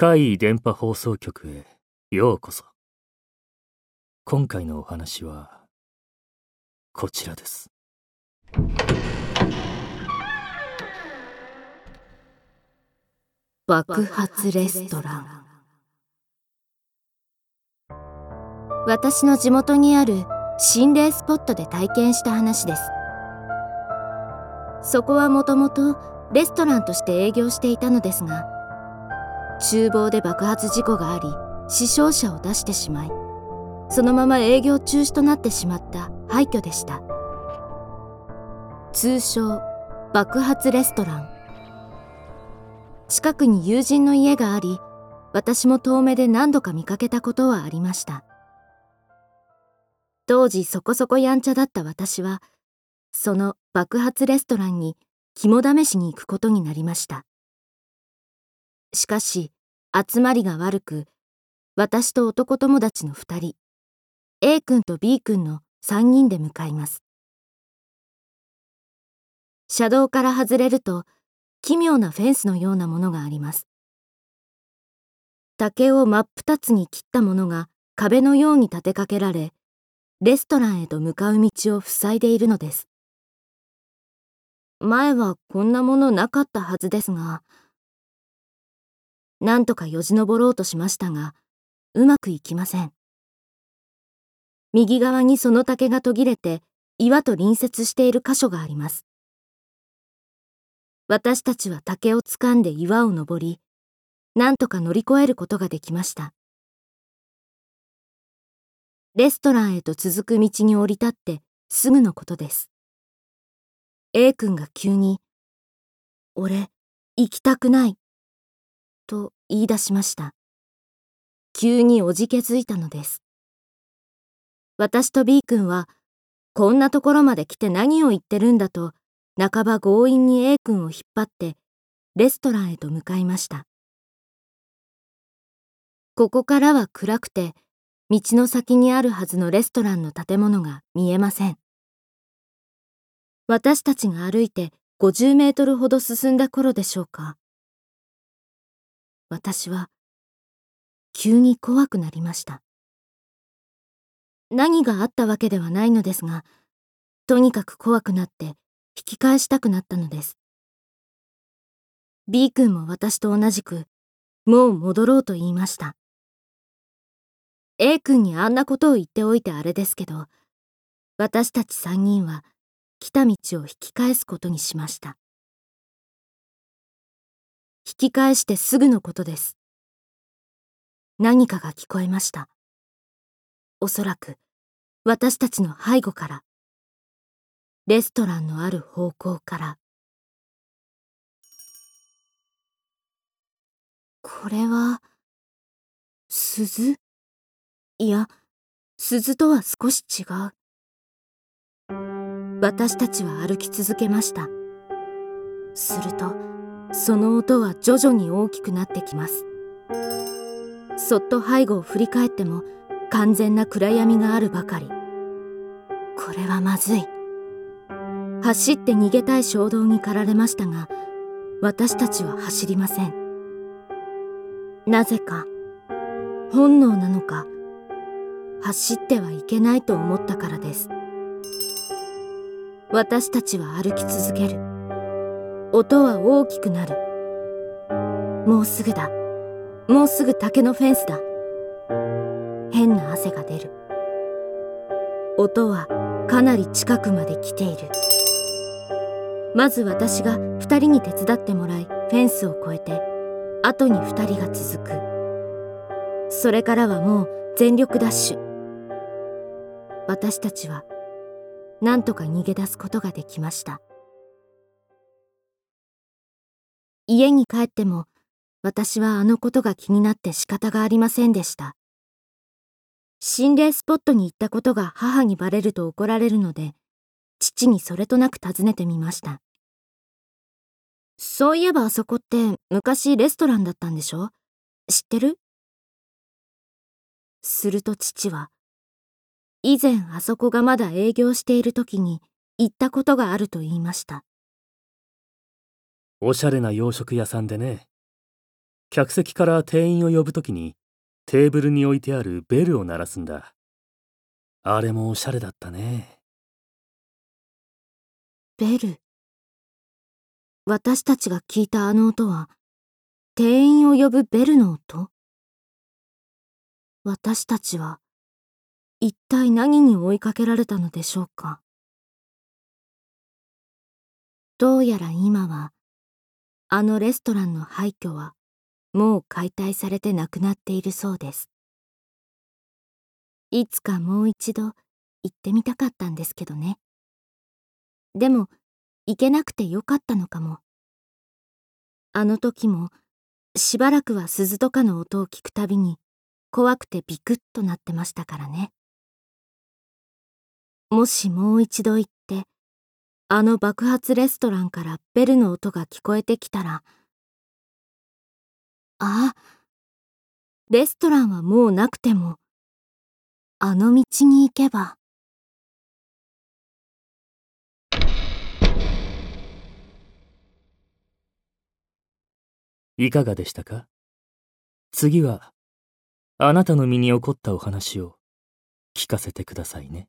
怪異電波放送局へようこそ。今回のお話は、こちらです。爆発レストラン私の地元にある心霊スポットで体験した話ですそこはもともとレストランとして営業していたのですが厨房で爆発事故があり死傷者を出してしまいそのまま営業中止となってしまった廃墟でした。通称爆発レストラン。近くに友人の家があり私も遠目で何度か見かけたことはありました。当時そこそこやんちゃだった私はその爆発レストランに肝試しに行くことになりました。しかし集まりが悪く私と男友達の2人 A 君と B 君の3人で向かいます。車道から外れると奇妙なフェンスのようなものがあります。竹を真っ二つに切ったものが壁のように立てかけられレストランへと向かう道を塞いでいるのです。前はこんなものなかったはずですがなんとかよじ登ろうとしましたがうまくいきません。右側にその竹が途切れて岩と隣接している箇所があります。私たちは竹を掴んで岩を登りなんとか乗り越えることができました。レストランへと続く道に降り立ってすぐのことです。A 君が急に「俺行きたくない」と言い出しました。急におじけづいたのです。私と B 君はこんなところまで来て何を言ってるんだと半ば強引に A 君を引っ張ってレストランへと向かいました。ここからは暗くて道の先にあるはずのレストランの建物が見えません。私たちが歩いて50メートルほど進んだ頃でしょうか。私は急に怖くなりました。何があったわけではないのですがとにかく怖くなって引き返したくなったのです。B 君も私と同じくもう戻ろうと言いました。A 君にあんなことを言っておいてあれですけど私たち3人は来た道を引き返すことにしました。引き返してすぐのことです。何かが聞こえました。おそらく私たちの背後からレストランのある方向から。これは鈴？いや鈴とは少し違う。私たちは歩き続けました。するとその音は徐々に大きくなってきます。そっと背後を振り返っても完全な暗闇があるばかり。これはまずい。走って逃げたい衝動に駆られましたが私たちは走りません。なぜか本能なのか走ってはいけないと思ったからです。私たちは歩き続ける。音は大きくなる。もうすぐだ。もうすぐ竹のフェンスだ。変な汗が出る。音はかなり近くまで来ている。まず私が2人に手伝ってもらいフェンスを越えて後に2人が続く。それからはもう全力ダッシュ。私たちは何とか逃げ出すことができました。家に帰っても私はあのことが気になって仕方がありませんでした。心霊スポットに行ったことが母にバレると怒られるので父にそれとなく尋ねてみました。そういえばあそこって昔レストランだったんでしょ？知ってる？すると父は以前あそこがまだ営業している時に行ったことがあると言いました。おしゃれな洋食屋さんでね。客席から店員を呼ぶときにテーブルに置いてあるベルを鳴らすんだ。あれもおしゃれだったね。ベル？私たちが聞いたあの音は、店員を呼ぶベルの音？私たちは、一体何に追いかけられたのでしょうか？どうやら今は、あのレストランの廃墟は、もう解体されてなくなっているそうです。いつかもう一度行ってみたかったんですけどね。でも、行けなくてよかったのかも。あの時も、しばらくは鈴とかの音を聞くたびに、怖くてビクッとなってましたからね。もしもう一度行っ、あの爆発レストランからベルの音が聞こえてきたら、あ、レストランはもうなくても、あの道に行けば。いかがでしたか？次は、あなたの身に起こったお話を聞かせてくださいね。